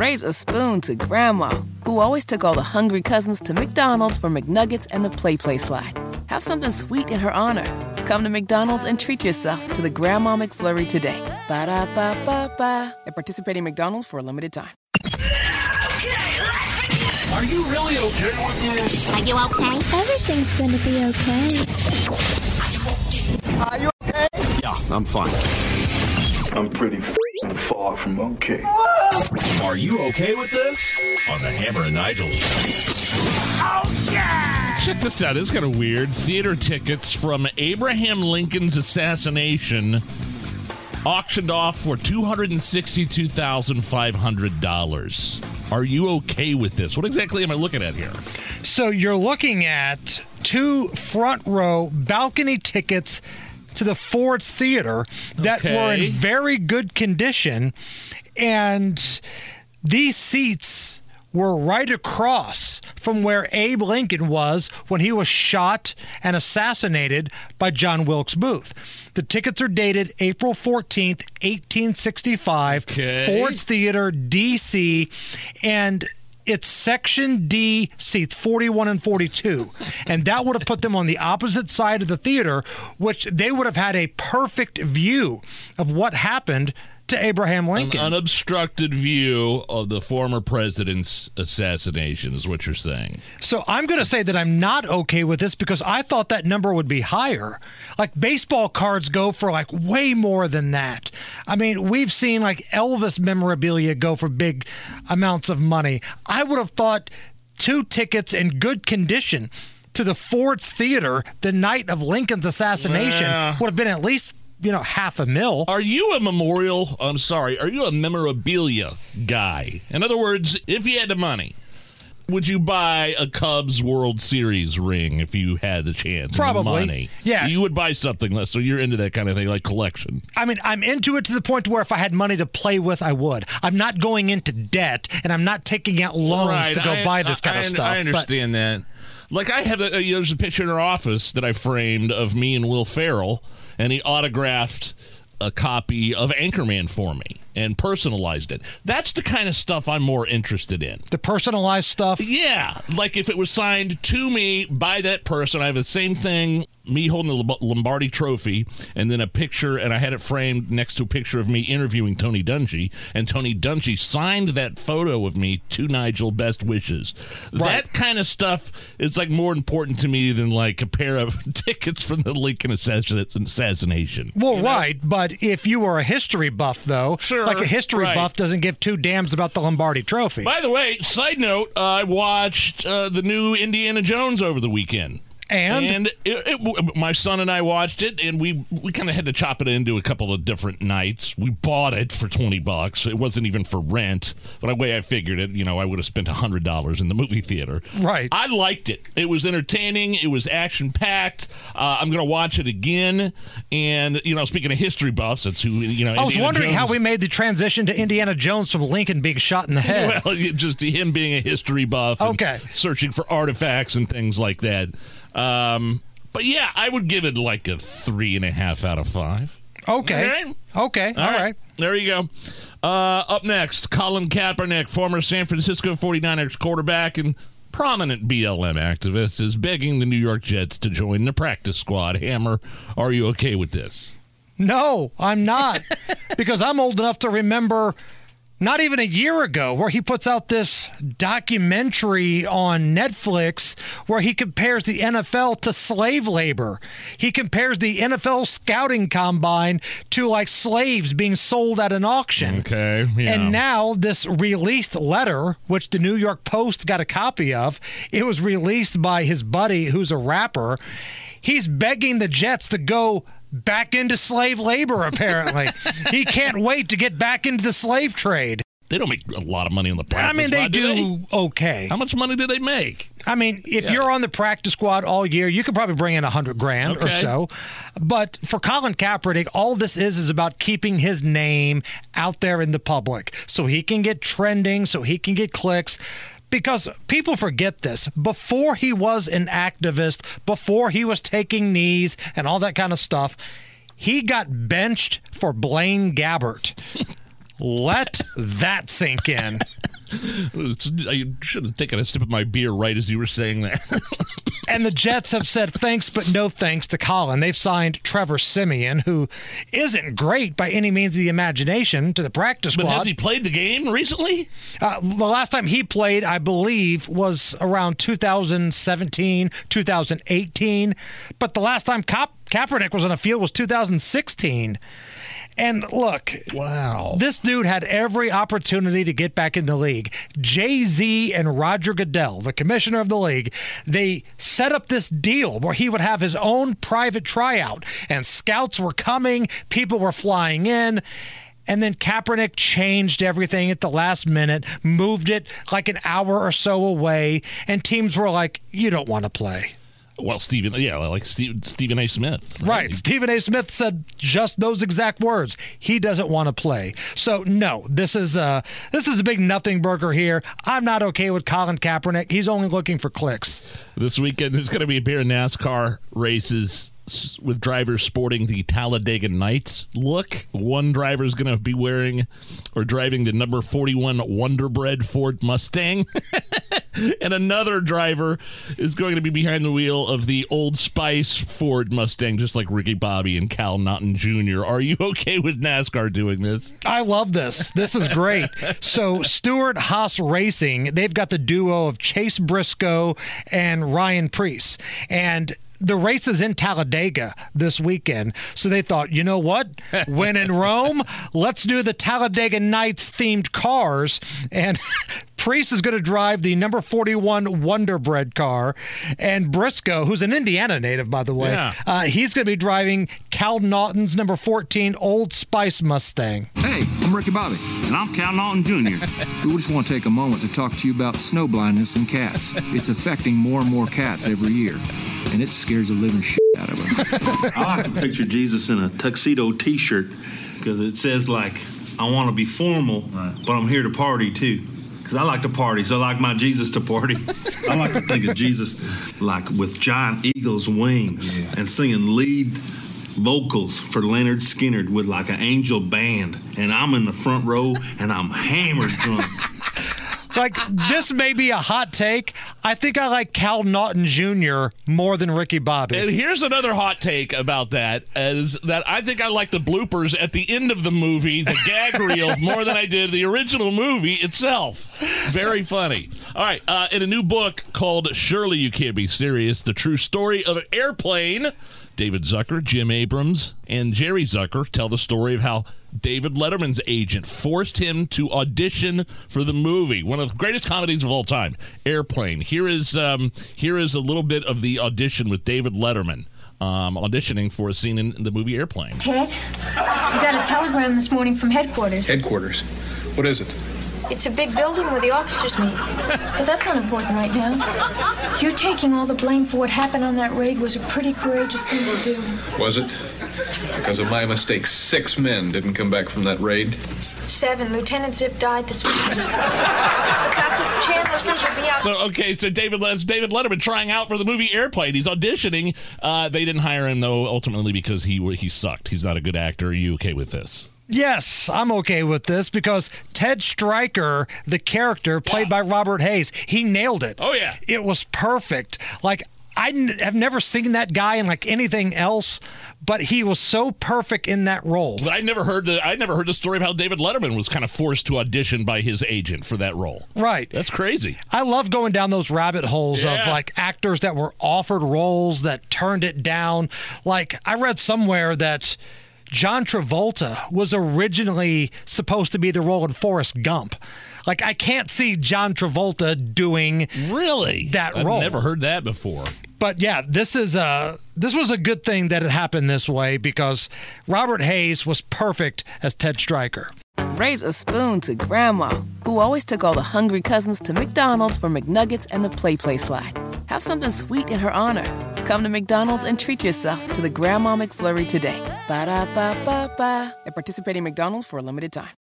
raise a spoon to Grandma, who always took all the hungry cousins to McDonald's for McNuggets and the Play Play slide. Have something sweet in her honor. Come to McDonald's and treat yourself to the Grandma McFlurry today. Ba da ba ba ba. At participating McDonald's for a limited time. Are you really okay with this? Are you okay? Everything's gonna be okay. Are you okay? Yeah, I'm fine. I'm pretty f***ing far from okay. Are you okay with this? On the Hammer and Nigel show. Oh, yeah! Check this out. It's kind of weird. Theater tickets from Abraham Lincoln's assassination auctioned off for $262,500. Are you okay with this? What exactly am I looking at here? So you're looking at two front row balcony tickets to the Ford's Theater that were in very good condition. And these seats were right across from where Abe Lincoln was when he was shot and assassinated by John Wilkes Booth. The tickets are dated April 14th, 1865. Okay. Ford's Theater, D.C. And it's section D seats 41 and 42. And that would have put them on the opposite side of the theater, which they would have had a perfect view of what happened to Abraham An Lincoln. unobstructed view of the former president's assassination is what you're saying. So I'm going to say that I'm not okay with this because I thought that number would be higher. Like baseball cards go for like way more than that. I mean, we've seen like Elvis memorabilia go for big amounts of money. I would have thought two tickets in good condition to the Ford's Theater the night of Lincoln's assassination Well. would have been at least, you know, half a mil. Are you a memorial? I'm sorry. Are you a memorabilia guy? In other words, if you had the money, would you buy a Cubs World Series ring if you had the chance? and the Probably. money. Yeah. You would buy something less. So you're into that kind of thing, like collection. I mean, I'm into it to the point where if I had money to play with, I would. I'm not going into debt, and I'm not taking out loans to go I- buy this I- kind of stuff. I but- understand that. Like I have, a, you know, there's a picture in our office that I framed of me and Will Ferrell, and he autographed a copy of Anchorman for me and personalized it. That's the kind of stuff I'm more interested in. the personalized stuff. Yeah, like if it was signed to me by that person, I have the same thing, me holding the Lombardi trophy, and then a picture, and I had it framed next to a picture of me interviewing Tony Dungy, and Tony Dungy signed that photo of me to Nigel, best wishes. That kind of stuff is like more important to me than like a pair of tickets from the Lincoln assassination. Well, You know? right, but if you were a history buff, though, Sure, like a history right. buff doesn't give two dams about the Lombardi Trophy. By the way, side note, I watched uh, the new Indiana Jones over the weekend. And? it, it, my son and I watched it, and we we kind of had to chop it into a couple of different nights. We bought it for twenty bucks. It wasn't even for rent, but the way I figured it, you know, I would have spent hundred dollars in the movie theater. Right. I liked it. It was entertaining. It was action packed. Uh, I'm going to watch it again. And you know, speaking of history buffs, that's who you know. I was Indiana wondering how we made the transition to Indiana Jones from Lincoln being shot in the head. well, just him being a history buff, and Okay. searching for artifacts and things like that. Um, but yeah, I would give it like a three and a half out of five. okay. Okay. Okay. All right. There you go. Uh, up next, Colin Kaepernick, former San Francisco 49ers quarterback and prominent BLM activist, is begging the New York Jets to join the practice squad. Hammer, are you okay with this? No, I'm not. because I'm old enough to remember not even a year ago where he puts out this documentary on Netflix where he compares the NFL to slave labor. He compares the NFL scouting combine to like slaves being sold at an auction. Okay. Yeah. And now this released letter, which the New York Post got a copy of, it was released by his buddy who's a rapper. He's begging the Jets to go back into slave labor apparently. he can't wait to get back into the slave trade. they don't make a lot of money on the practice I mean they squad, do okay. How much money do they make? I mean, if you're on the practice squad all year, you could probably bring in a hundred grand or so. But for Colin Kaepernick, all this is is about keeping his name out there in the public, so he can get trending, so he can get clicks. Because people forget this. Before he was an activist, before he was taking knees and all that kind of stuff, he got benched for Blaine Gabbert. Let that sink in. I should have taken a sip of my beer right as you were saying that. And the Jets have said thanks, but no thanks to Colin. They've signed Trevor Siemian, who isn't great by any means of the imagination, to the practice but squad. has he played the game recently? Uh, the last time he played, I believe, was around 2017, 2018. But the last time Ka- Kaepernick was on the field was 2016. And look, Wow. this dude had every opportunity to get back in the league. Jay Z and Roger Goodell, the commissioner of the league, they set up this deal where he would have his own private tryout, and scouts were coming, people were flying in. And then Kaepernick changed everything at the last minute, moved it like an hour or so away, and teams were like, you don't want to play. Well, Stephen, yeah, like Steve, Stephen A. Smith. Right. Stephen A. Smith said just those exact words. He doesn't want to play. So no, this is a this is a big nothing burger here. I'm not okay with Colin Kaepernick. He's only looking for clicks. This weekend, there's going to be a pair of NASCAR races with drivers sporting the Talladega Nights look. One driver is going to be wearing or driving the number 41 Wonderbread Ford Mustang. and another driver is going to be behind the wheel of the Old Spice Ford Mustang, just like Ricky Bobby and Cal Naughton Jr. Are you okay with NASCAR doing this? I love this. This is great. so Stewart Haas Racing, they've got the duo of Chase Briscoe and Ryan Preece. And the race is in Talladega this weekend. So they thought, you know what? When in Rome, let's do the Talladega Nights themed cars. And Preece is going to drive the number 41 Wonderbread car. And Briscoe, who's an Indiana native, by the way, Yeah. uh, he's going to be driving Cal Naughton's number 14 Old Spice Mustang. Hey, I'm Ricky Bobby. And I'm Cal Naughton Jr. We just want to take a moment to talk to you about snow blindness in cats. It's affecting more and more cats every year, and it scares the living shit out of us. I like to picture Jesus in a tuxedo T-shirt because it says like, "I want to be formal, but I'm here to party too." Because I like to party, so I like my Jesus to party. I like to think of Jesus like with giant eagle's wings and singing lead vocals for Lynyrd Skynyrd with like an angel band, and I'm in the front row and I'm hammered drunk. Like this may be a hot take. I think I like Cal Naughton Jr. more than Ricky Bobby. And here's another hot take about that is that I think I like the bloopers at the end of the movie, the gag reel, more than I did the original movie itself. Very funny. All right, uh, in a new book called Surely You Can't Be Serious, the true story of an airplane, David Zucker, Jim Abrahams, and Jerry Zucker tell the story of how David Letterman's agent forced him to audition for the movie, one of the greatest comedies of all time, Airplane. Here is um, here is a little bit of the audition with David Letterman um, auditioning for a scene in the movie Airplane. Ted, you got a telegram this morning from headquarters. Headquarters. What is it? It's a big building where the officers meet. But that's not important right now. You're taking all the blame for what happened on that raid was a pretty courageous thing to do. Was it? Because of my mistake, six men didn't come back from that raid. Seven. Lieutenant Zip died this morning. But Dr. Chandler says you'll be out. So okay, so David that's David Letterman trying out for the movie Airplane. He's auditioning. Uh, they didn't hire him though, ultimately because he he sucked. He's not a good actor. Are you okay with this? Yes, I'm okay with this because Ted Stryker, the character played by Robert Hays, he nailed it. Oh, yeah. It was perfect. Like I n- have never seen that guy in like anything else, but he was so perfect in that role. I never heard the I never heard the story of how David Letterman was kind of forced to audition by his agent for that role. Right. That's crazy. I love going down those rabbit holes of like actors that were offered roles that turned it down. Like I read somewhere that John Travolta was originally supposed to be the role in Forrest Gump. Like I can't see John Travolta doing Really? that I've role. never heard that before. But yeah, this is a this was a good thing that it happened this way because Robert Hays was perfect as Ted Stryker. Raise a spoon to Grandma, who always took all the hungry cousins to McDonald's for McNuggets and the Play Play Slide. Have something sweet in her honor. Come to McDonald's and treat yourself to the Grandma McFlurry today. Ba da ba ba ba. At participating McDonald's for a limited time.